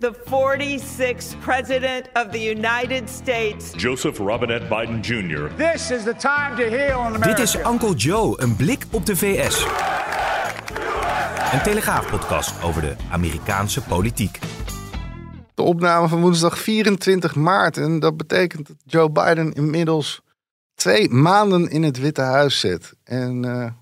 the 46th President of the United States. Joseph Robinette Biden Jr. This is the time to heal in America. Dit is Uncle Joe, een blik op de VS. Een Telegraaf-podcast over de Amerikaanse politiek. De opname van woensdag 24 maart. En dat betekent dat Joe Biden inmiddels twee maanden in het Witte Huis zit. En uh, ik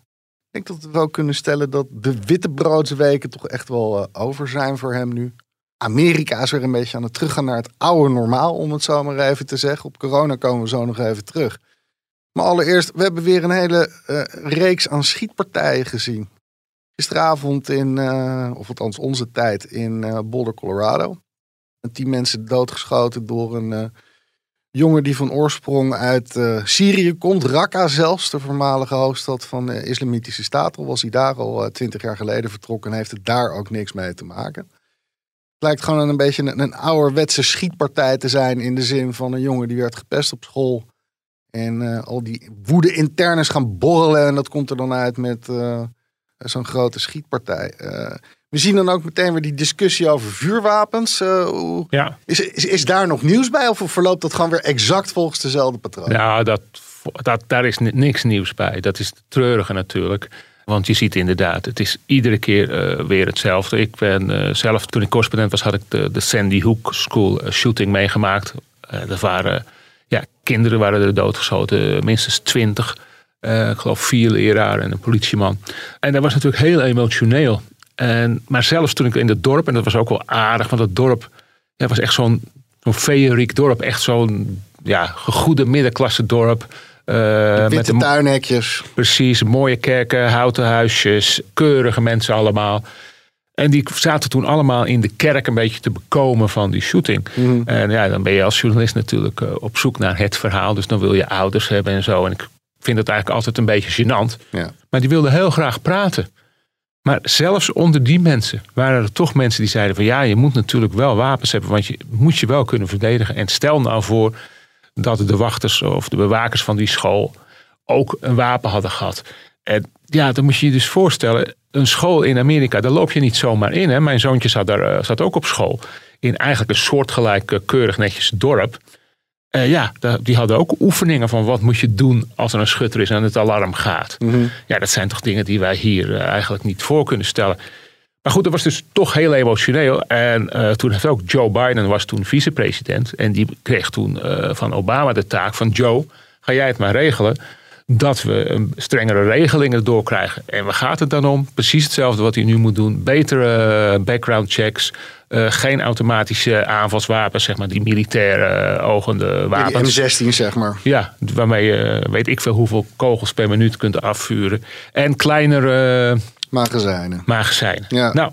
denk dat we wel kunnen stellen dat de wittebroodsweken toch echt wel uh, over zijn voor hem nu. Amerika is weer een beetje aan het teruggaan naar het oude normaal, om het zo maar even te zeggen. Op corona komen we zo nog even terug. Maar allereerst, we hebben weer een hele uh, reeks aan schietpartijen gezien. Gisteravond in, uh, of althans onze tijd, in uh, Boulder, Colorado. Tien mensen doodgeschoten door een jongen die van oorsprong uit Syrië komt. Raqqa zelfs, de voormalige hoofdstad van de Islamitische Staat. Al was hij daar al twintig jaar geleden vertrokken en heeft het daar ook niks mee te maken. Het lijkt gewoon een beetje een, een ouderwetse schietpartij te zijn. In de zin van een jongen die werd gepest op school. En uh, al die woede internes gaan borrelen. En dat komt er dan uit met uh, zo'n grote schietpartij. Uh, we zien dan ook meteen weer die discussie over vuurwapens. Hoe, ja. is, is, is daar nog nieuws bij? Of verloopt dat gewoon weer exact volgens dezelfde patroon? Nou, dat, dat, daar is niks nieuws bij. Dat is het treurige natuurlijk. Want je ziet inderdaad, het is iedere keer uh, weer hetzelfde. Ik ben uh, zelf, toen ik correspondent was, had ik de, Sandy Hook School uh, shooting meegemaakt. er waren, ja, kinderen waren er doodgeschoten, minstens twintig. ik geloof vier leraren en een politieman. En dat was natuurlijk heel emotioneel. En, maar zelfs toen ik in het dorp, en dat was ook wel aardig, want het dorp was echt zo'n zo'n feeriek dorp. Echt zo'n ja, goede middenklasse dorp. Uh, witte met tuinhekjes. Precies, mooie kerken, houten huisjes, keurige mensen allemaal. En die zaten toen allemaal in de kerk een beetje te bekomen van die shooting. Mm. En ja, dan ben je als journalist natuurlijk uh, op zoek naar het verhaal. Dus dan wil je ouders hebben en zo. En ik vind het eigenlijk altijd een beetje gênant. Ja. Maar die wilden heel graag praten. Maar zelfs onder die mensen waren er toch mensen die zeiden van... ja, je moet natuurlijk wel wapens hebben, want je moet je wel kunnen verdedigen. En stel nou voor dat de wachters of de bewakers van die school ook een wapen hadden gehad. En ja, dan moet je je dus voorstellen, een school in Amerika, daar loop je niet zomaar in. Hè? Mijn zoontje zat, daar, zat ook op school. In eigenlijk een soortgelijk keurig netjes dorp. Uh, ja, die hadden ook oefeningen van wat moet je doen als er een schutter is en het alarm gaat. Mm -hmm. Ja, dat zijn toch dingen die wij hier uh, eigenlijk niet voor kunnen stellen. Maar goed, dat was dus toch heel emotioneel. En uh, toen heeft ook Joe Biden was toen vicepresident. En die kreeg toen uh, van Obama de taak van Joe, ga jij het maar regelen. Dat we een strengere regelingen doorkrijgen. En waar gaat het dan om? Precies hetzelfde wat hij nu moet doen. Betere uh, background checks. geen automatische aanvalswapens, zeg maar, die militaire ogende wapens. Die M16, zeg maar. Ja, waarmee je weet ik veel hoeveel kogels per minuut kunt afvuren. En kleinere Magazijnen. Magazijnen. Ja. Nou,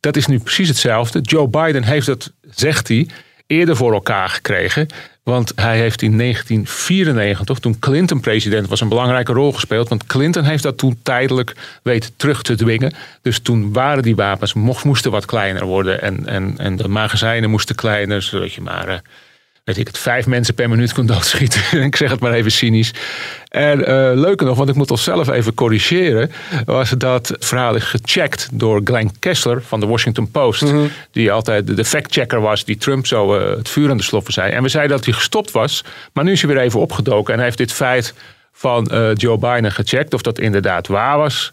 dat is nu precies hetzelfde. Joe Biden heeft dat, zegt hij, eerder voor elkaar gekregen. Want hij heeft in 1994, toen Clinton president was, een belangrijke rol gespeeld. Want Clinton heeft dat toen tijdelijk weten terug te dwingen. Dus toen waren die wapens, moesten wat kleiner worden. En, en, en de magazijnen moesten kleiner, zodat je maar... Weet ik het, vijf mensen per minuut kon doodschieten. ik zeg het maar even cynisch. En uh, leuker nog, want ik moet ons zelf even corrigeren, was dat verhaal is gecheckt door Glenn Kessler van de Washington Post. Mhm. Die altijd de factchecker was die Trump zo uh, het vuur aan de sloffen zei. En we zeiden dat hij gestopt was, maar nu is hij weer even opgedoken en hij heeft dit feit van uh, Joe Biden gecheckt of dat inderdaad waar was.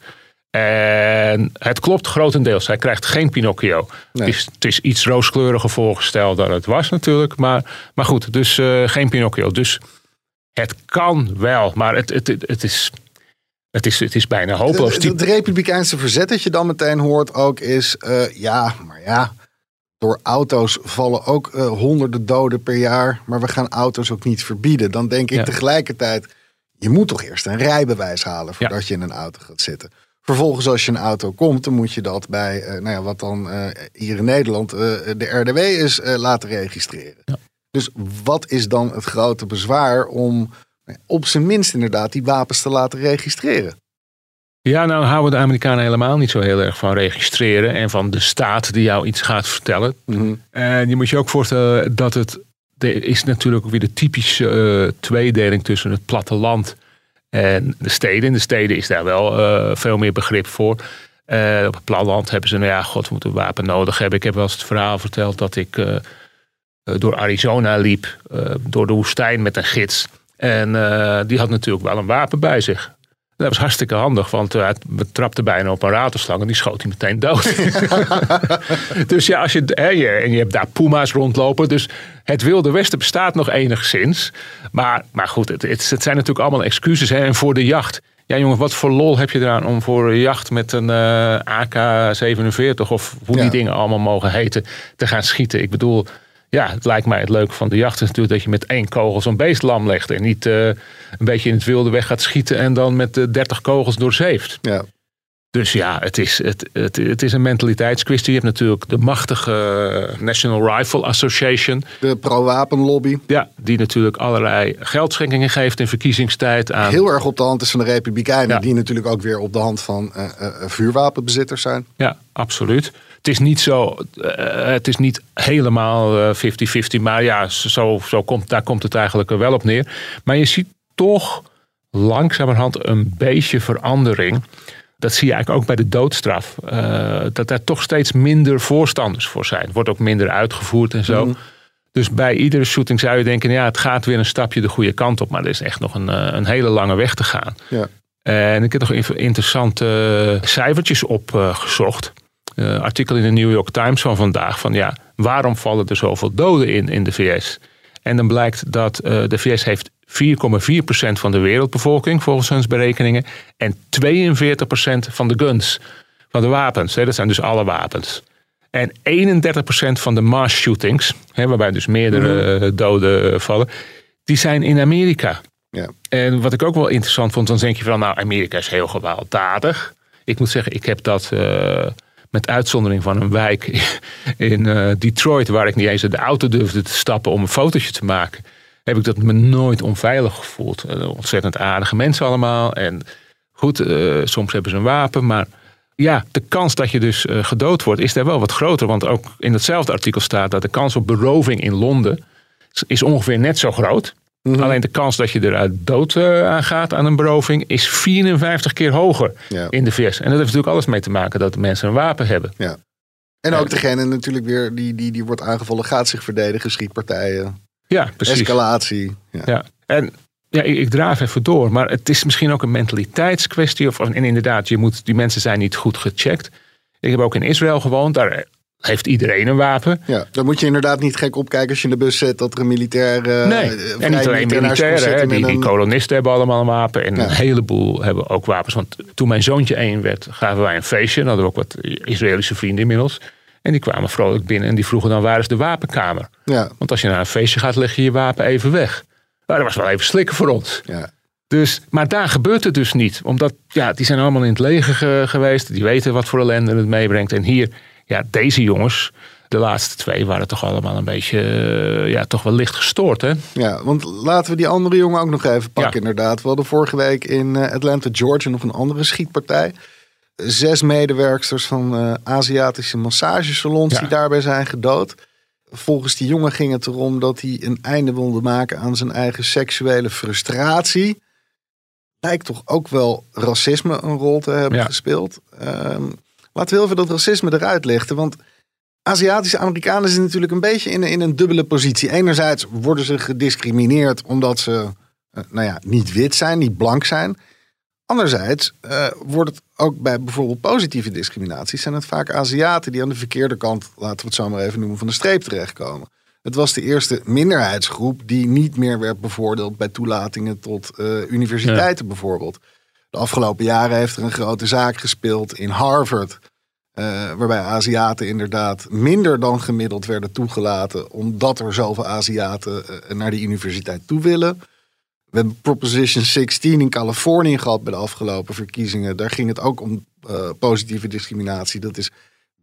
En het klopt grotendeels. Hij krijgt geen Pinocchio. Nee. Het, is, het, is, iets rooskleuriger voorgesteld dan het was natuurlijk. Maar, maar goed, dus uh, geen Pinocchio. Dus het kan wel, maar het, het, het, is... Het is, het is bijna hopeloos. Het, het Republikeinse verzet dat je dan meteen hoort ook is... Uh, ja, maar ja, door auto's vallen ook uh, honderden doden per jaar. Maar we gaan auto's ook niet verbieden. Dan denk ik Ja. tegelijkertijd... je moet toch eerst een rijbewijs halen voordat je in een auto gaat zitten. Vervolgens als je een auto komt, dan moet je dat bij, uh, nou ja, wat dan uh, hier in Nederland uh, de RDW is, laten registreren. Ja. Dus wat is dan het grote bezwaar om op zijn minst inderdaad die wapens te laten registreren? Ja, nou houden de Amerikanen helemaal niet zo heel erg van registreren en van de staat die jou iets gaat vertellen. Mm-hmm. En je moet je ook voorstellen dat het, er is natuurlijk ook weer de typische tweedeling tussen het platteland en de steden. In de steden is daar wel uh, veel meer begrip voor. Eh, op het platteland hebben ze, nou ja, god, we moeten wapen nodig hebben. Ik heb wel eens het verhaal verteld dat ik eh, eh, door Arizona liep, eh, door de woestijn met een gids. En eh, die had natuurlijk wel een wapen bij zich. Dat was hartstikke handig, want we trapten bijna op een ratelslang en die schoot hij meteen dood. dus ja, als je, hè, je, en je hebt daar puma's rondlopen. Dus het Wilde Westen bestaat nog enigszins. Maar, maar goed, het, het, het zijn natuurlijk allemaal excuses. Hè, en voor de jacht. Ja, jongen, wat voor lol heb je eraan om voor een jacht met een eh, AK-47 of hoe die Ja. dingen allemaal mogen heten te gaan schieten? Ik bedoel, ja, het lijkt mij het leuke van de jacht is natuurlijk dat je met één kogel zo'n beest lam legt en niet eh, een beetje in het wilde weg gaat schieten en dan met eh, 30 kogels doorzeeft. Ja. Dus ja, het is, het, het, het is een mentaliteitskwestie. Je hebt natuurlijk de machtige National Rifle Association. De pro-wapenlobby. Ja, die natuurlijk allerlei geldschenkingen geeft in verkiezingstijd aan. Heel erg op de hand is van de Republikeinen. Ja. Die natuurlijk ook weer op de hand van eh, vuurwapenbezitters zijn. Ja, absoluut. Het is niet zo, eh, het is niet helemaal eh, 50-50, maar ja, zo, zo komt, daar komt het eigenlijk wel op neer. Maar je ziet toch langzamerhand een beetje verandering. Dat zie je eigenlijk ook bij de doodstraf. eh, dat daar toch steeds minder voorstanders voor zijn. Wordt ook minder uitgevoerd en zo. Dus bij iedere shooting zou je denken, ja, het gaat weer een stapje de goede kant op. Maar er is echt nog een, eh, een hele lange weg te gaan. Ja. En ik heb nog even interessante eh, cijfertjes opgezocht. Eh artikel in de New York Times van vandaag. Van ja, waarom vallen er zoveel doden in in de VS? En dan blijkt dat eh, de VS heeft 4,4% van de wereldbevolking volgens hun berekeningen. En 42% van de guns, van de wapens. Hè, dat zijn dus alle wapens. En 31% van de mass shootings, hè, waarbij dus meerdere eh, doden vallen, die zijn in Amerika. Ja. En wat ik ook wel interessant vond, dan denk je van, nou, Amerika is heel gewelddadig. Ik moet zeggen, ik heb dat met uitzondering van een wijk in eh, Detroit, waar ik niet eens de auto durfde te stappen om een fotootje te maken, heb ik dat me nooit onveilig gevoeld. Eh, ontzettend aardige mensen allemaal. En goed, eh, soms hebben ze een wapen, maar ja, de kans dat je dus gedood wordt is daar wel wat groter. Want ook in hetzelfde artikel staat dat de kans op beroving in Londen is ongeveer net zo groot. Alleen de kans dat je eruit dood eh, aan gaat aan een beroving is 54 keer hoger Ja. in de VS. En dat heeft natuurlijk alles mee te maken dat de mensen een wapen hebben. Ja. En ook degene natuurlijk weer die, die, die wordt aangevallen, gaat zich verdedigen, schietpartijen, Ja, precies. escalatie. Ja. Ja. En ja, ik, ik draaf even door, maar het is misschien ook een mentaliteitskwestie. Of, en inderdaad, je moet, die mensen zijn niet goed gecheckt. Ik heb ook in Israël gewoond, daar heeft iedereen een wapen. Ja, dan moet je inderdaad niet gek opkijken als je in de bus zit dat er een militair. eh, Nee, en niet alleen militairen. hè. Die, die een- kolonisten hebben allemaal een wapen. En Ja. een heleboel hebben ook wapens. Want toen mijn zoontje één werd, gaven wij een feestje. En hadden we ook wat Israëlische vrienden inmiddels. En die kwamen vrolijk binnen en die vroegen dan waar is de wapenkamer? Ja, Want als je naar een feestje gaat, leg je je wapen even weg. Maar dat was wel even slikken voor ons. ja. Dus, maar daar gebeurt het dus niet. Omdat ja, die zijn allemaal in het leger ge- geweest. Die weten wat voor ellende het meebrengt. En hier, ja, deze jongens, de laatste twee, waren toch allemaal een beetje, eh, ja, toch wel licht gestoord. Hè? ja, want laten we die andere jongen ook nog even pakken, Ja. inderdaad. We hadden vorige week in eh, Atlanta, Georgia nog een andere schietpartij. Zes medewerksters van eh, Aziatische massagesalons Ja. die daarbij zijn gedood. Volgens die jongen ging het erom dat hij een einde wilde maken aan zijn eigen seksuele frustratie. Lijkt toch ook wel racisme een rol te hebben Ja. gespeeld. Ehm, laten we heel even dat racisme eruit lichten. Want Aziatische Amerikanen zitten natuurlijk een beetje in, in een dubbele positie. Enerzijds worden ze gediscrimineerd omdat ze eh, nou ja, niet wit zijn, niet blank zijn. Anderzijds eh, wordt het ook bij bijvoorbeeld positieve discriminaties... zijn het vaak Aziaten die aan de verkeerde kant, laten we het zo maar even noemen, van de streep terechtkomen. Het was de eerste minderheidsgroep die niet meer werd bevoordeeld bij toelatingen tot eh, universiteiten bijvoorbeeld. De afgelopen jaren heeft er een grote zaak gespeeld in Harvard. Eh, waarbij Aziaten inderdaad minder dan gemiddeld werden toegelaten. Omdat er zoveel Aziaten eh, naar de universiteit toe willen. We hebben Proposition 16 in Californië gehad bij de afgelopen verkiezingen. Daar ging het ook om eh, positieve discriminatie. Dat is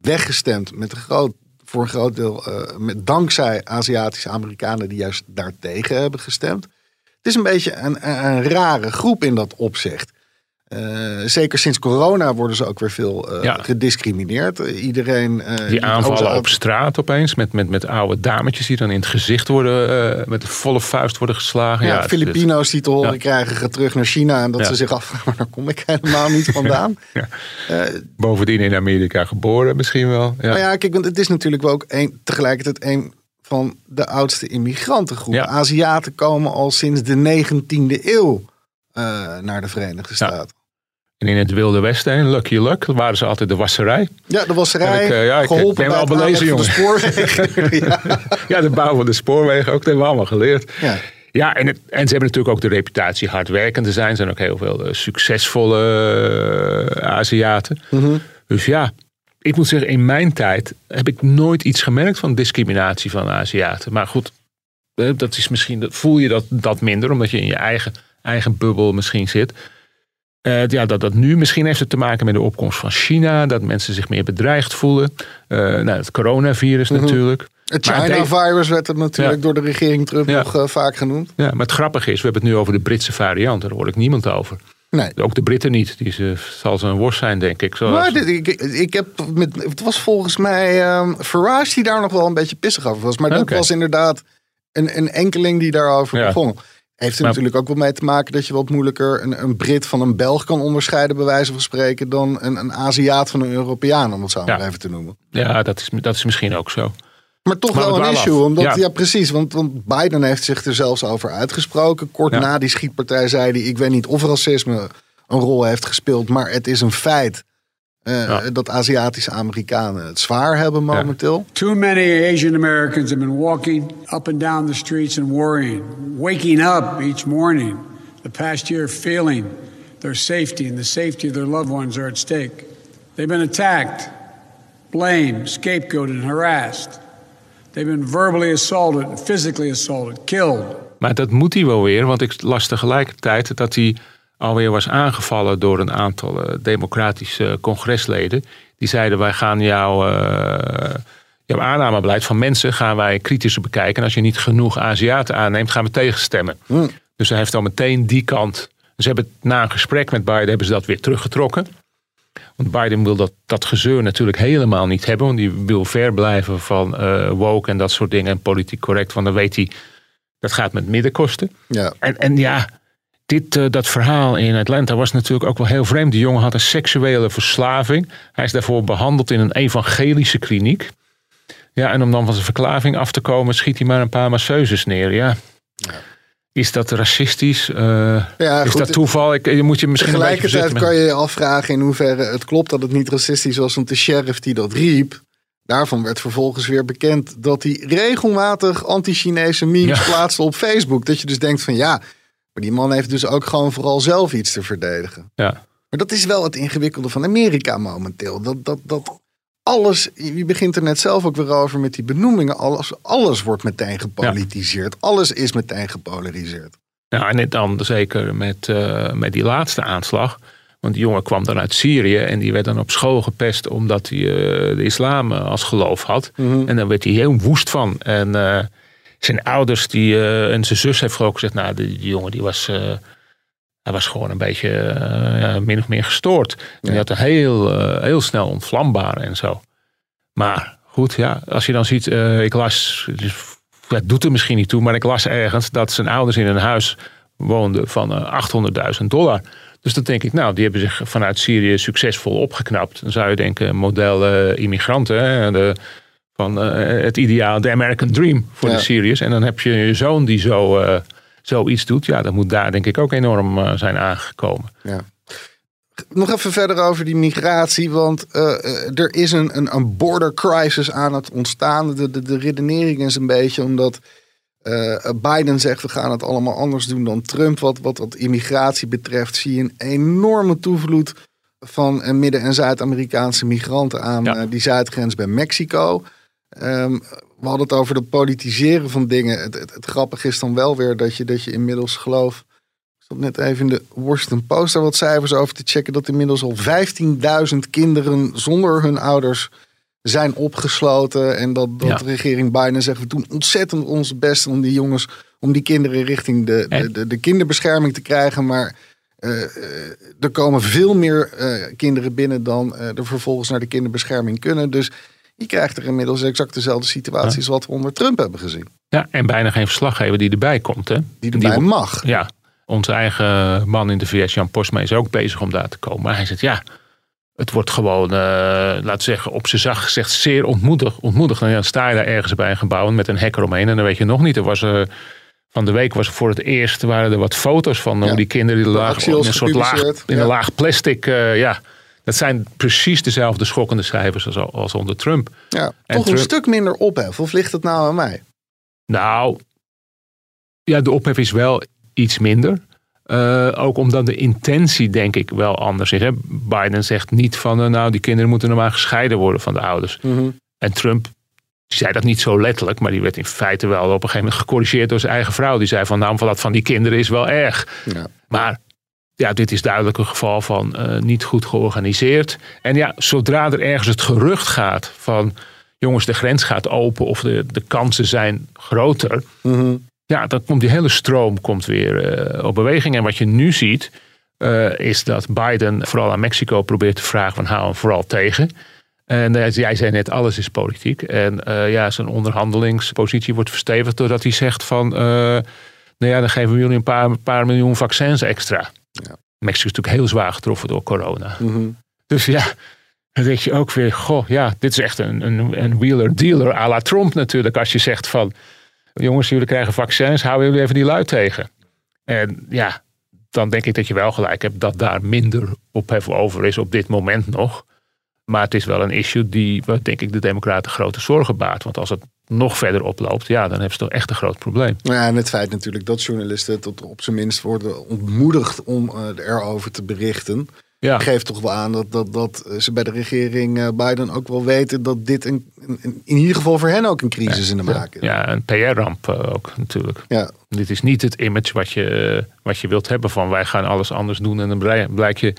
weggestemd met een groot, voor een groot deel met, dankzij Aziatische Amerikanen die juist daartegen hebben gestemd. Het is een beetje een, een rare groep in dat opzicht. Eh, zeker sinds corona worden ze ook weer veel eh, Ja. gediscrimineerd. Iedereen. eh, Die aanvallen op straat opeens met, met, met oude dametjes die dan in het gezicht worden, met de volle vuist worden geslagen. Ja, Filipino's die te horen Ja. krijgen, terug naar China. En dat ze zich afvragen, maar daar kom ik helemaal niet vandaan. Ja. Bovendien in Amerika geboren misschien wel. Ja. Nou ja, kijk, want het is natuurlijk wel ook een, tegelijkertijd een van de oudste immigrantengroepen. Aziaten komen al sinds de 19e eeuw eh, naar de Verenigde Staten. En in het Wilde Westen, Lucky Luck, waren ze altijd de wasserij. Ja, de wasserij, ik, eh, ja, ik- ik geholpen bij wel het belezen, de spoorwegen. ja. Ja, de bouw van de spoorwegen ook, dat hebben we allemaal geleerd. Ja. Ja, en, het, en ze hebben natuurlijk ook de reputatie hardwerkend te zijn. Er zijn ook heel veel eh, succesvolle Aziaten. Mhm. Dus ja, ik moet zeggen, in mijn tijd heb ik nooit iets gemerkt van discriminatie van Aziaten. Maar goed, dat is misschien, dat voel je dat, dat minder, omdat je in je eigen, eigen bubbel misschien zit. Eh, ja, dat, dat nu misschien heeft het te maken met de opkomst van China. Dat mensen zich meer bedreigd voelen. Eh, nou, het coronavirus Mhm. natuurlijk. Het China-virus werd het natuurlijk Ja. door de regering Trump Ja. nog eh, vaak genoemd. Ja, maar het grappige is, we hebben het nu over de Britse variant. Daar hoor ik niemand over. Nee. Ook de Britten niet. Die ze, zal een worst zijn, denk ik. Zoals, Maar dit, ik, ik heb met, het was volgens mij ehm Farage die daar nog wel een beetje pissig over was. Maar dat Oké. was inderdaad een, een enkeling die daarover Ja. begon. Heeft er Maar- natuurlijk ook wel mee te maken dat je wat moeilijker een, een Brit van een Belg kan onderscheiden, bij wijze van spreken, dan een, een Aziat van een Europeaan, om het zo Ja. maar even te noemen. ja, dat is, dat is misschien ook zo. Maar toch Maar wel een issue. af. Omdat, ja. Ja. precies. Want, want Biden heeft zich er zelfs over uitgesproken. Kort Ja. na die schietpartij zei hij: Ik weet niet of racisme een rol heeft gespeeld. Maar het is een feit eh, Ja. dat Aziatische Amerikanen het zwaar hebben momenteel. Too many Asian Americans have been walking up and down the streets and worrying, waking up each morning the past year feeling their safety and the safety of their loved ones are at stake. They've been attacked, blamed, scapegoated, and harassed. They've been verbally assaulted, physically assaulted, killed. Maar dat moet hij wel weer, want ik las tegelijkertijd dat hij alweer was aangevallen door een aantal eh, democratische congresleden. Die zeiden: Wij gaan jouw, eh, jouw aannamebeleid van mensen gaan wij kritischer bekijken. En als je niet genoeg Aziaten aanneemt, gaan we tegenstemmen. Dus hij heeft al meteen die kant. Ze hebben na een gesprek met Biden hebben ze dat weer teruggetrokken. Want Biden wil dat, dat gezeur natuurlijk helemaal niet hebben. Want die wil ver blijven van eh, woke en dat soort dingen. En politiek correct. Want dan weet hij, dat gaat met middenkosten. Ja. En, en ja, dit, eh, dat verhaal in Atlanta was natuurlijk ook wel heel vreemd. Die jongen had een seksuele verslaving. Hij is daarvoor behandeld in een evangelische kliniek. Ja, en om dan van zijn verklaving af te komen, schiet hij maar een paar masseuses neer. Ja. Is dat racistisch? Eh, Ja, is goed, dat toeval? Ik, je moet je misschien Tegelijkertijd kan je je afvragen in hoeverre het klopt dat het niet racistisch was. Want de sheriff die dat riep, daarvan werd vervolgens weer bekend dat hij regelmatig anti-Chinese memes Ja. plaatste op Facebook. Dat je dus denkt van ja, maar die man heeft dus ook gewoon vooral zelf iets te verdedigen. Ja. Maar dat is wel het ingewikkelde van Amerika momenteel. Dat, dat, dat alles, je begint er net zelf ook weer over met die benoemingen. Alles, alles wordt meteen gepolitiseerd. Alles is meteen gepolariseerd. Ja, en dan zeker met, eh, met die laatste aanslag. Want die jongen kwam dan uit Syrië en die werd dan op school gepest omdat hij eh, de islam eh, als geloof had. En daar werd hij heel woest van. En zijn ouders die, eh, en zijn zus heeft gewoon gezegd, nou die, die jongen die was, eh, hij was gewoon een beetje eh, ja, min of meer gestoord. En die had een heel, heel snel ontvlambaar en zo. Maar goed, ja, als je dan ziet, ik las, dus, het doet er misschien niet toe, maar ik las ergens dat zijn ouders in een huis woonden van eh, 800.000 dollar. Dus dan denk ik, nou, die hebben zich vanuit Syrië succesvol opgeknapt. Dan zou je denken, model immigranten, de, van eh, het ideaal, de American Dream voor Ja. de Syriërs. En dan heb je je zoon die zo, eh, zoiets doet. Ja, dat moet daar denk ik ook enorm eh, zijn aangekomen. Ja. Nog even verder over die migratie, want er is een, een, een border crisis aan het ontstaan. De, de, de redenering is een beetje omdat Biden zegt we gaan het allemaal anders doen dan Trump. Wat, wat, wat immigratie betreft zie je een enorme toevloed van Midden- en Zuid-Amerikaanse migranten aan Ja. die zuidgrens bij Mexico. Ehm, we hadden het over het politiseren van dingen. Het, het, het grappige is dan wel weer dat je, dat je inmiddels geloof ik zat net even in de Washington Post daar wat cijfers over te checken. Dat inmiddels al 15.000 kinderen zonder hun ouders zijn opgesloten. En dat, dat Ja. de regering Biden zegt, we doen ontzettend ons best om die jongens, om die kinderen richting de, de, de, de kinderbescherming te krijgen. Maar eh, eh, er komen veel meer eh, kinderen binnen dan er vervolgens naar de kinderbescherming kunnen. Dus je krijgt er inmiddels exact dezelfde situatie als wat we onder Trump hebben gezien. Ja, en bijna geen verslaggever die erbij komt. Hè? Die erbij mag. Ja, onze eigen man in de VS, Jan Postma, is ook bezig om daar te komen. Maar hij zegt, ja, het wordt gewoon, uh, laten we zeggen, op zijn zacht gezegd zeer ontmoedig. ontmoedig. En dan sta je daar ergens bij een gebouw met een hek eromheen. En dan weet je nog niet, er was... Uh, van de week was voor het eerst waren er wat foto's van ja. hoe die kinderen die lagen in een soort laag, in ja. een laag plastic. Uh, ja, dat zijn precies dezelfde schokkende cijfers als, als onder Trump. Ja, en toch Trump, een stuk minder ophef. Of ligt het nou aan mij? Nou, ja, de ophef is wel iets minder. Uh, ook omdat de intentie denk ik wel anders is. Hè? Biden zegt niet van uh, nou die kinderen moeten normaal gescheiden worden van de ouders. Mhm. Mm -hmm. En Trump die zei dat niet zo letterlijk, maar die werd in feite wel op een gegeven moment gecorrigeerd door zijn eigen vrouw. Die zei van nou dat van die kinderen is wel erg. Ja. Maar ja, dit is duidelijk een geval van uh, niet goed georganiseerd. En ja, zodra er ergens het gerucht gaat van jongens de grens gaat open of de, de kansen zijn groter. Mm -hmm. Ja, dan komt die hele stroom komt weer uh, op beweging. En wat je nu ziet, uh, is dat Biden vooral aan Mexico probeert te vragen van hou hem vooral tegen. En uh, jij zei net, alles is politiek. En ja, zijn onderhandelingspositie wordt verstevigd doordat hij zegt van, nou ja, dan geven we jullie een paar, een paar miljoen vaccins extra. Ja. Mexico is natuurlijk heel zwaar getroffen door corona. Mm -hmm. Dus ja, dan denk je ook weer, goh, ja, dit is echt een, een, een wheeler-dealer à la Trump natuurlijk. Als je zegt van, jongens, jullie krijgen vaccins, houden jullie even die luid tegen. En ja, dan denk ik dat je wel gelijk hebt dat daar minder ophef over is op dit moment nog. Maar het is wel een issue die, denk ik, de Democraten grote zorgen baart. Want als het nog verder oploopt, ja, dan hebben ze toch echt een groot probleem. Ja, en het feit natuurlijk dat journalisten tot op zijn minst worden ontmoedigd om uh, erover te berichten. Ja. Geeft toch wel aan dat, dat, dat ze bij de regering uh, Biden ook wel weten dat dit een, een, in ieder geval voor hen ook een crisis ja, in de maak is. Ja, een PR-ramp ook natuurlijk. Ja. Dit is niet het image wat je, wat je wilt hebben van wij gaan alles anders doen en dan blijk je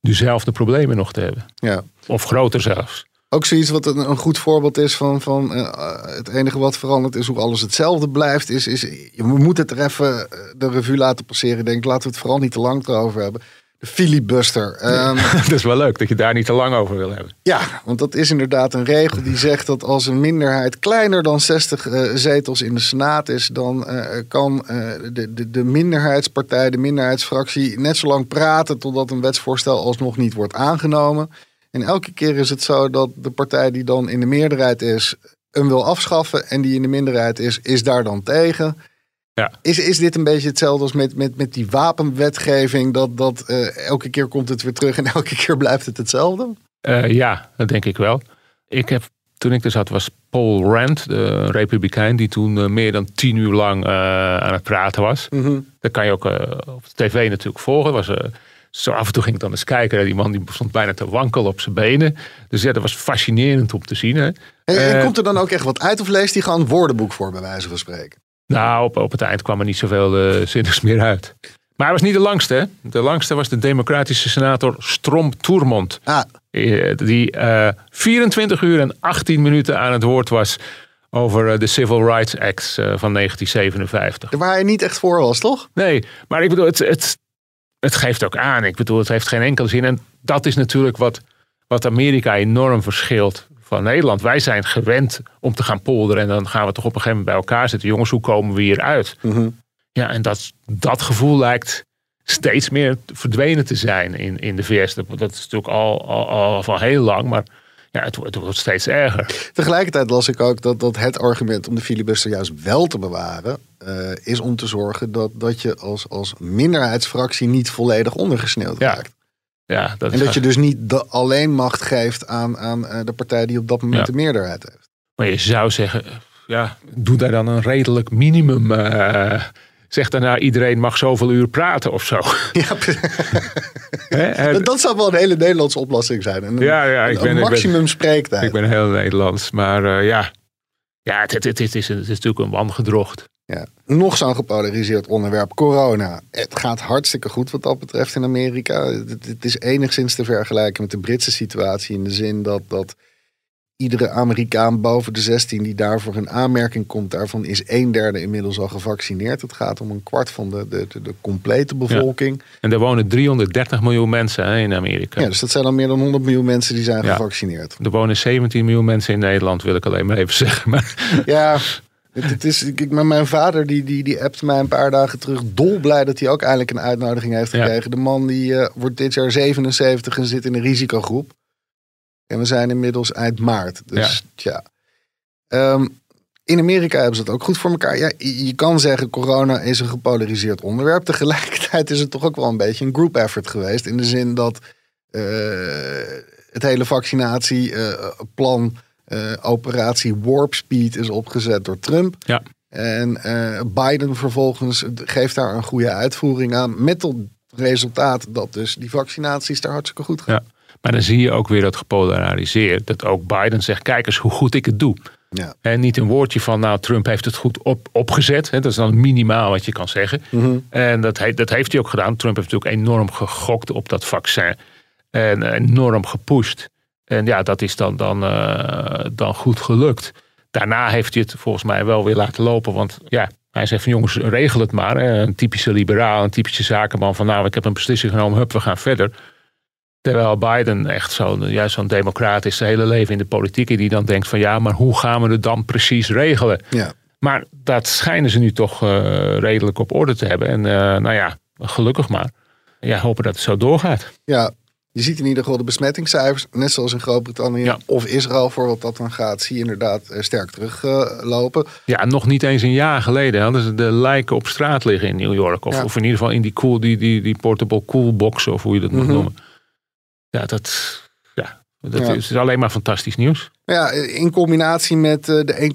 dezelfde problemen nog te hebben. Ja. Of groter zelfs. Ook zoiets wat een, een goed voorbeeld is van, van uh, het enige wat verandert is hoe alles hetzelfde blijft. Is, is, je moet het er even de revue laten passeren. Denk, laten we het vooral niet te lang erover hebben. De filibuster. Um, dat is wel leuk dat je daar niet te lang over wil hebben. Ja, want dat is inderdaad een regel die zegt dat als een minderheid kleiner dan 60 uh, zetels in de Senaat is, dan uh, kan uh, de, de, de minderheidspartij, de minderheidsfractie, net zo lang praten totdat een wetsvoorstel alsnog niet wordt aangenomen. En elke keer is het zo dat de partij die dan in de meerderheid is, hem wil afschaffen en die in de minderheid is, is daar dan tegen. Ja. Is, is dit een beetje hetzelfde als met, met, met die wapenwetgeving? Dat, dat uh, elke keer komt het weer terug en elke keer blijft het hetzelfde? Uh, ja, dat denk ik wel. Ik heb, toen ik er zat, was Paul Rand, de republikein, die toen uh, meer dan tien uur lang aan het praten was. Mm -hmm. Dat kan je ook op de tv natuurlijk volgen. Was, zo af en toe ging ik dan eens kijken. Die man die stond bijna te wankelen op zijn benen. Dus ja, dat was fascinerend om te zien. Hè. En, en komt er dan ook echt wat uit of leest hij gewoon woordenboek voor, bij wijze van spreken? Nou, op, op het eind kwam er niet zoveel uh, zinnigs meer uit. Maar hij was niet de langste. Hè? De langste was de democratische senator Strom Toermond. Ah. Die uh, 24 uur en 18 minuten aan het woord was over uh, de Civil Rights Act uh, van 1957. Waar hij niet echt voor was, toch? Nee, maar ik bedoel, het, het, het geeft ook aan. Ik bedoel, het heeft geen enkele zin. En dat is natuurlijk wat, wat Amerika enorm verschilt van Nederland. Wij zijn gewend om te gaan polderen en dan gaan we toch op een gegeven moment bij elkaar zitten. Jongens, hoe komen we hier uit? Mm -hmm. Ja, en dat, dat gevoel lijkt steeds meer verdwenen te zijn in, in de VS. Dat, dat is natuurlijk al, al, al van heel lang, maar ja, het, het wordt steeds erger. Tegelijkertijd las ik ook dat, dat het argument om de filibuster juist wel te bewaren... Uh, is om te zorgen dat, dat je als, als minderheidsfractie niet volledig ondergesneeuwd ja. raakt. Ja, dat en dat je dus niet de alleen macht geeft aan, aan uh, de partij die op dat moment Ja. de meerderheid heeft. Maar je zou zeggen, ja, doe daar dan een redelijk minimum. eh, zeg daarna, iedereen mag zoveel uur praten of zo. Ja? En- dat zou wel een hele Nederlandse oplossing zijn. Een, Ja, ja, ik een ben- ik ben- maximum spreektijd. Ik ben heel Nederlands, maar eh, ja. Ja, het, het, het, het is, het is natuurlijk een wangedrocht. Ja. Nog zo'n gepolariseerd onderwerp, corona. Het gaat hartstikke goed wat dat betreft in Amerika. Het, het is enigszins te vergelijken met de Britse situatie in de zin dat, dat iedere Amerikaan boven de 16 die daarvoor een aanmerking komt, daarvan is een derde inmiddels al gevaccineerd. Het gaat om een kwart van de, de, de, de complete bevolking. En er wonen 330 miljoen mensen hè, in Amerika. Ja. dus dat zijn al meer dan 100 miljoen mensen die zijn Ja. gevaccineerd. Er wonen 17 miljoen mensen in Nederland, wil ik alleen maar even zeggen. Maar Ja, het, is, ik, mijn vader die, die, die appte mij een paar dagen terug dolblij dat hij ook eindelijk een uitnodiging heeft Ja. gekregen. De man die eh, wordt dit jaar 77 en zit in een risicogroep. En we zijn inmiddels eind maart. Dus tja. Ehm, in Amerika hebben ze het ook goed voor elkaar. Ja, je kan zeggen, corona is een gepolariseerd onderwerp. Tegelijkertijd is het toch ook wel een beetje een group effort geweest. In de zin dat eh, het hele vaccinatieplan, eh, operatie Warp Speed, is opgezet door Trump. ja, En eh, Biden vervolgens geeft daar een goede uitvoering aan. Met tot resultaat dat dus die vaccinaties daar hartstikke goed gaan. ja. Maar dan zie je ook weer dat gepolariseerd. Dat ook Biden zegt, kijk eens hoe goed ik het doe. Ja. En niet een woordje van, nou, Trump heeft het goed op, opgezet. Hè, dat is dan minimaal wat je kan zeggen. En dat, he- dat heeft hij ook gedaan. Trump heeft natuurlijk enorm gegokt op dat vaccin. En enorm gepusht. En ja, dat is dan, dan, eh, dan goed gelukt. Daarna heeft hij het volgens mij wel weer laten lopen. Want ja, hij zegt van jongens, regel het maar. Hè. Een typische liberaal, een typische zakenman. Van nou, ik heb een beslissing genomen, hup, we gaan verder. Terwijl Biden echt zo'n juist zo'n democraat is, zijn hele leven in de politiek. En die dan denkt van ja, maar hoe gaan we het dan precies regelen? Ja. Maar dat schijnen ze nu toch eh, redelijk op orde te hebben. En eh, nou ja, gelukkig maar. Ja, hopen dat het zo doorgaat. ja, je ziet in ieder geval de besmettingscijfers, net zoals in Groot-Brittannië Ja. of Israël, voor wat dat dan gaat, zie je inderdaad eh, sterk teruglopen. Ja, nog niet eens een jaar geleden hadden ze de lijken op straat liggen in New York. Of, Ja. of in ieder geval in die, cool, die, die, die portable coolbox, of hoe je dat moet Mhm. noemen. Ja, dat, ja, dat Ja. is alleen maar fantastisch nieuws. Ja, in combinatie met eh, de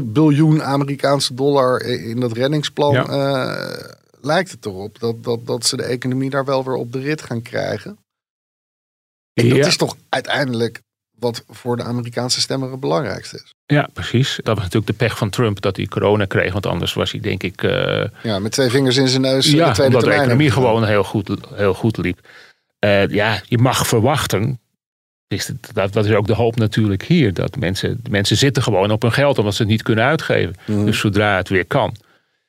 1,9 biljoen Amerikaanse dollar in dat reddingsplan Ja. eh, lijkt het erop dat, dat, dat ze de economie daar wel weer op de rit gaan krijgen. En dat Ja. is toch uiteindelijk wat voor de Amerikaanse stemmer het belangrijkste is. Ja, precies. Dat was natuurlijk de pech van Trump dat hij corona kreeg. Want anders was hij denk ik... eh, Ja, met twee vingers in zijn neus ja, de omdat de economie gewoon heel goed, heel goed liep. Eh, ja, je mag verwachten... is Dat, dat is ook de hoop natuurlijk hier. Dat mensen, mensen zitten gewoon op hun geld omdat ze het niet kunnen uitgeven. Mhm. Dus zodra het weer kan,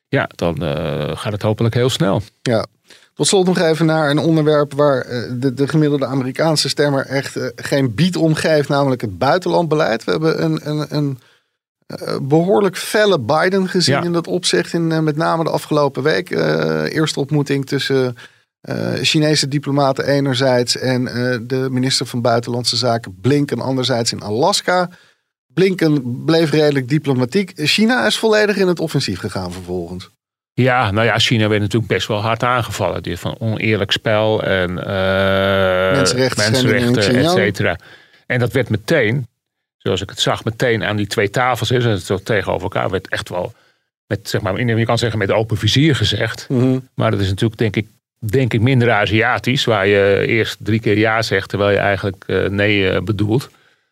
ja, dan eh, gaat het hopelijk heel snel. Ja. Tot slot nog even naar een onderwerp waar eh, de, de gemiddelde Amerikaanse stemmer echt geen bied om geeft, namelijk het buitenlandbeleid. We hebben een, een, een eh, behoorlijk felle Biden gezien Ja. in dat opzicht, in, met name de afgelopen week. Eerste ontmoeting tussen eh, Chinese diplomaten enerzijds en eh, de minister van Buitenlandse Zaken Blinken anderzijds in Alaska. Blinken bleef redelijk diplomatiek. China is volledig in het offensief gegaan vervolgens. Ja, nou ja, China werd natuurlijk best wel hard aangevallen. Dit van oneerlijk spel en eh Mensenrechten mensenrechten, et cetera. En dat werd meteen, zoals ik het zag, meteen aan die twee tafels, hè, zo tegenover elkaar, werd echt wel met, zeg maar, je kan zeggen met open vizier gezegd. Maar dat is natuurlijk, denk ik, denk ik, minder Aziatisch, waar je eerst drie keer ja zegt, terwijl je eigenlijk eh, nee eh, bedoelt.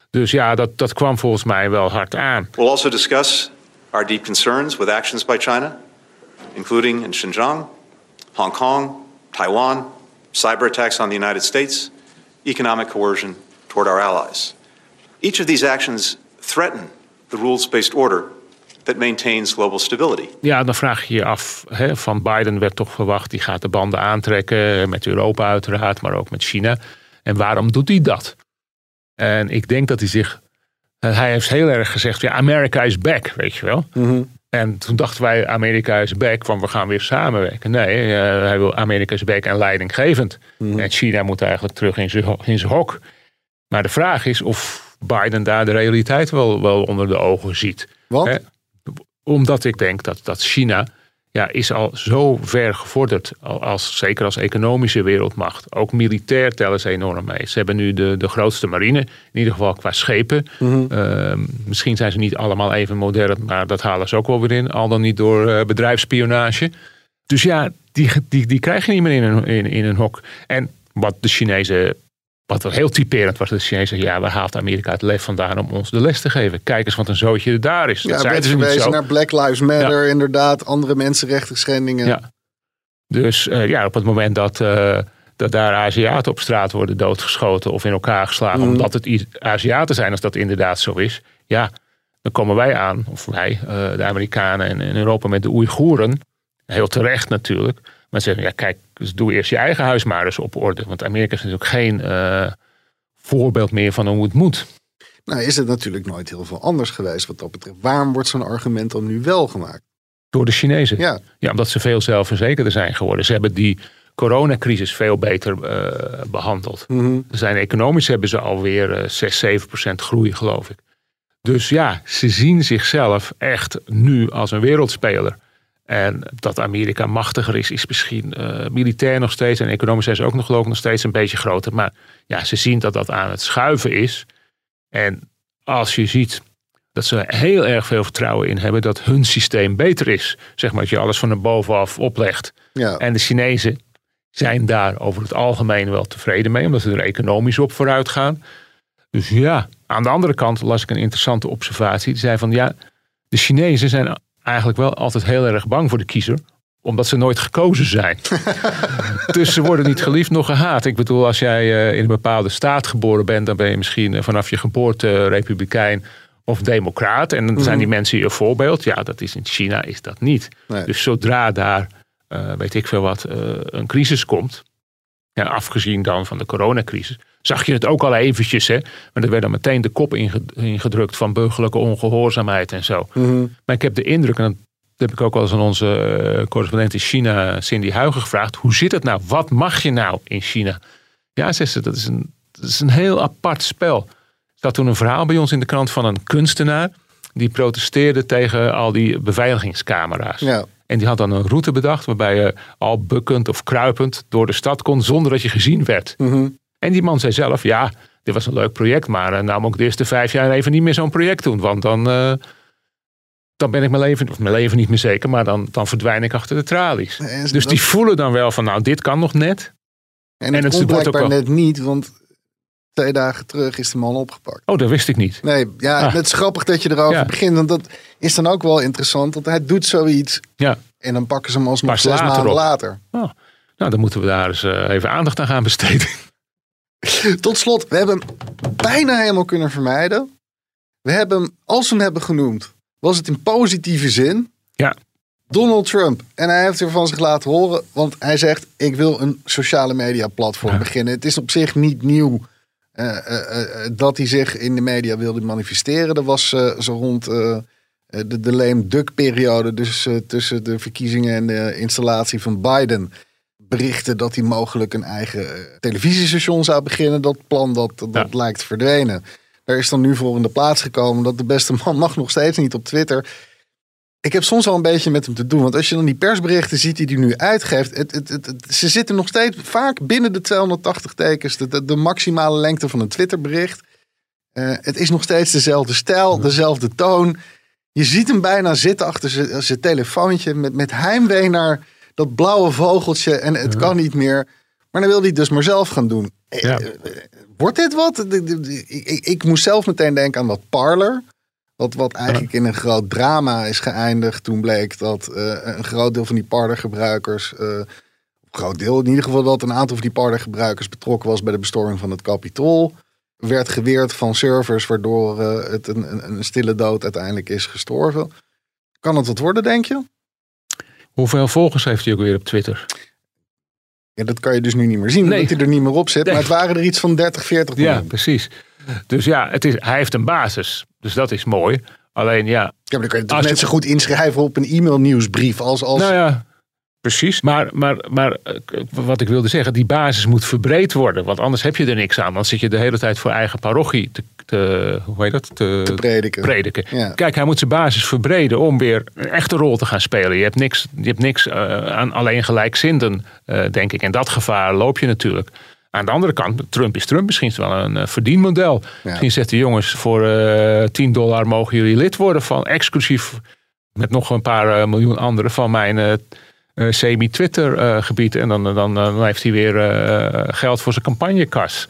Dus ja, dat, dat kwam volgens mij wel hard aan. We'll also discuss our deep concerns with actions by China, including in Xinjiang, Hong Kong, Taiwan, cyber attacks on the United States, economic coercion toward our allies. Each of these actions threaten the rules based order that maintains global stability. Ja, dan vraag je je af, hè, van Biden werd toch verwacht, die gaat de banden aantrekken met Europa uiteraard, maar ook met China. En waarom doet hij dat? En ik denk dat hij zich, eh, hij heeft heel erg gezegd, ja, America is back, weet je wel. En toen dachten wij, Amerika is back, van we gaan weer samenwerken. Nee, eh, hij wil Amerika is back en leidinggevend. En China moet eigenlijk terug in zijn hok. Maar de vraag is of Biden daar de realiteit wel, wel onder de ogen ziet. Want? Hè? Omdat ik denk dat, dat China ja, is al zo ver gevorderd, al als, zeker als economische wereldmacht. Ook militair tellen ze enorm mee. Ze hebben nu de, de grootste marine, in ieder geval qua schepen. Ehm, misschien zijn ze niet allemaal even modern, maar dat halen ze ook wel weer in. Al dan niet door eh, bedrijfsspionage. Dus ja, die, die, die krijg je niet meer in een, in, in een hok. En wat de Chinezen, wat wel heel typerend was, de Chinezen, ja, waar haalt Amerika het lef vandaan om ons de les te geven? Kijk eens wat een zootje er daar is. Ja, dat werd niet verwezen naar Black Lives Matter, inderdaad, andere mensenrechten schendingen. Ja. Dus eh, ja, op het moment dat, eh, dat daar Aziaten op straat worden doodgeschoten of in elkaar geslagen, Mhm. omdat het Aziaten zijn, als dat inderdaad zo is, ja, dan komen wij aan, of wij, eh, de Amerikanen en in Europa met de Oeigoeren, heel terecht natuurlijk, maar ze zeggen, ja kijk, dus doe eerst je eigen huis maar eens op orde, want Amerika is natuurlijk geen eh, voorbeeld meer van hoe het moet. Nou is het natuurlijk nooit heel veel anders geweest wat dat betreft. Waarom wordt zo'n argument dan nu wel gemaakt? Door de Chinezen. Ja, Ja, omdat ze veel zelfverzekerder zijn geworden. Ze hebben die coronacrisis veel beter eh, behandeld. Mhm. Zijn economisch hebben ze alweer eh 6, 7 procent groei, geloof ik. Dus ja, ze zien zichzelf echt nu als een wereldspeler. En dat Amerika machtiger is, is misschien eh, militair nog steeds. En economisch zijn ze ook nog geloof ik nog steeds een beetje groter. Maar ja, ze zien dat dat aan het schuiven is. En als je ziet dat ze heel erg veel vertrouwen in hebben dat hun systeem beter is. Zeg maar dat je alles van bovenaf oplegt. ja. En de Chinezen zijn daar over het algemeen wel tevreden mee, omdat ze er economisch op vooruit gaan. Dus ja, aan de andere kant las ik een interessante observatie. Die zei van ja, de Chinezen zijn eigenlijk wel altijd heel erg bang voor de kiezer omdat ze nooit gekozen zijn. dus ze worden niet geliefd, nog gehaat. Ik bedoel, als jij eh, in een bepaalde staat geboren bent, dan ben je misschien eh, vanaf je geboorte eh, republikein of democraat. En dan zijn die mensen je voorbeeld. Ja, dat is in China is dat niet. Nee. Dus zodra daar, weet ik veel wat, een crisis komt, ja, afgezien dan van de coronacrisis, zag je het ook al eventjes. Hè? Maar er werd dan meteen de kop inge- ingedrukt van burgerlijke ongehoorzaamheid en zo. Mhm. Maar ik heb de indruk, en dat heb ik ook wel eens aan onze eh, correspondent in China, Cindy Huigen, gevraagd. Hoe zit het nou? Wat mag je nou in China? Ja, zegt ze, dat is een, dat is een heel apart spel. Er staat toen een verhaal bij ons in de krant van een kunstenaar. Die protesteerde tegen al die beveiligingscamera's. Ja. En die had dan een route bedacht waarbij je al bukkend of kruipend door de stad kon zonder dat je gezien werd. Mhm. En die man zei zelf, ja, dit was een leuk project, maar eh, nou moet ik de eerste vijf jaar even niet meer zo'n project doen. Want dan, eh, dan ben ik mijn leven, of mijn leven niet meer zeker, maar dan, dan verdwijn ik achter de tralies. Dus dat- die voelen dan wel van, nou, dit kan nog net. En het, en het wordt ook wel- net niet, want twee dagen terug is de man opgepakt. Oh, dat wist ik niet. Nee, ja, Ah. het is grappig dat je erover Ja. begint. Want dat is dan ook wel interessant. Want hij doet zoiets Ja, en dan pakken ze hem alsnog zes later maanden op. later. oh. nou dan moeten we daar eens eh, even aandacht aan gaan besteden. Tot slot, we hebben hem bijna helemaal kunnen vermijden. We hebben hem, als we hem hebben genoemd, was het in positieve zin. Ja. Donald Trump. En hij heeft er van zich laten horen, want hij zegt: Ik wil een sociale media platform Ja. beginnen. Het is op zich niet nieuw eh, eh, eh, dat hij zich in de media wilde manifesteren. Er was zo rond de, de lame duck periode, dus tussen de verkiezingen en de installatie van Biden. Berichten dat hij mogelijk een eigen eh, televisiestation zou beginnen. Dat plan dat, dat Ja. lijkt verdwenen. Daar is dan nu voor in de plaats gekomen dat de beste man mag nog steeds niet op Twitter. Ik heb soms wel een beetje met hem te doen. Want als je dan die persberichten ziet die hij nu uitgeeft. Het, het, het, ze zitten nog steeds vaak binnen de 280 tekens. De, de, de maximale lengte van een Twitterbericht. Eh, het is nog steeds dezelfde stijl, dezelfde toon. Je ziet hem bijna zitten achter zijn- zijn telefoontje. Met, met heimwee naar dat blauwe vogeltje. En het kan niet meer. Maar dan wil hij het dus maar zelf gaan doen. Eh, Ja. eh, Wordt dit wat? Ik, moest zelf meteen denken aan dat Parler. Wat, wat eigenlijk in een groot drama is geëindigd. Toen bleek dat eh, een groot deel van die Parler-gebruikers. een groot deel in ieder geval dat een aantal van die Parler-gebruikers betrokken was bij de bestorming van het Capitool. Werd geweerd van servers, waardoor het een, een, een stille dood uiteindelijk is gestorven. Kan het wat worden, denk je? Hoeveel volgers heeft hij ook weer op Twitter? Ja, dat kan je dus nu niet meer zien, Nee. omdat hij er niet meer op zit. Nee. Maar het waren er iets van 30, 40 Ja, precies. Dus ja, het is, hij heeft een basis. Dus dat is mooi. Alleen ja, Ja, maar dan kan je het net zo goed inschrijven op een e-mailnieuwsbrief als... als Nou ja, precies. Maar, maar, maar eh, wat ik wilde zeggen, die basis moet verbreed worden. Want anders heb je er niks aan. Dan zit je de hele tijd voor eigen parochie te, te hoe heet dat? Te, te prediken. prediken. Ja. Kijk, hij moet zijn basis verbreden om weer een echte rol te gaan spelen. Je hebt niks, je hebt niks eh, aan alleen gelijkzinden, eh denk ik. En dat gevaar loop je natuurlijk. Aan de andere kant, Trump is Trump. Misschien is het wel een verdienmodel. Misschien zegt de jongens, voor eh 10 dollar mogen jullie lid worden van exclusief met nog een paar miljoen anderen van mijn semi-Twitter eh, gebied. En dan, dan, dan heeft hij weer eh, geld voor zijn campagnekas.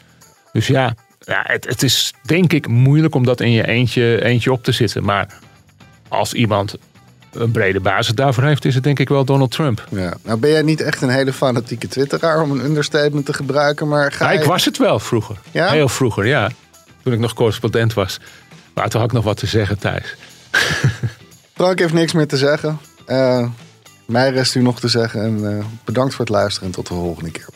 Dus ja, ja het, het is denk ik moeilijk om dat in je eentje, eentje op te zitten. Maar als iemand een brede basis daarvoor heeft, is het denk ik wel Donald Trump. Ja. Nou ben jij niet echt een hele fanatieke twitteraar om een understatement te gebruiken, maar ga Ja, je... ik was het wel vroeger. Ja? Heel vroeger, ja. Toen ik nog correspondent was. Maar toen had ik nog wat te zeggen thuis. Frank heeft niks meer te zeggen. Eh, mij rest u nog te zeggen en eh, bedankt voor het luisteren en tot de volgende keer.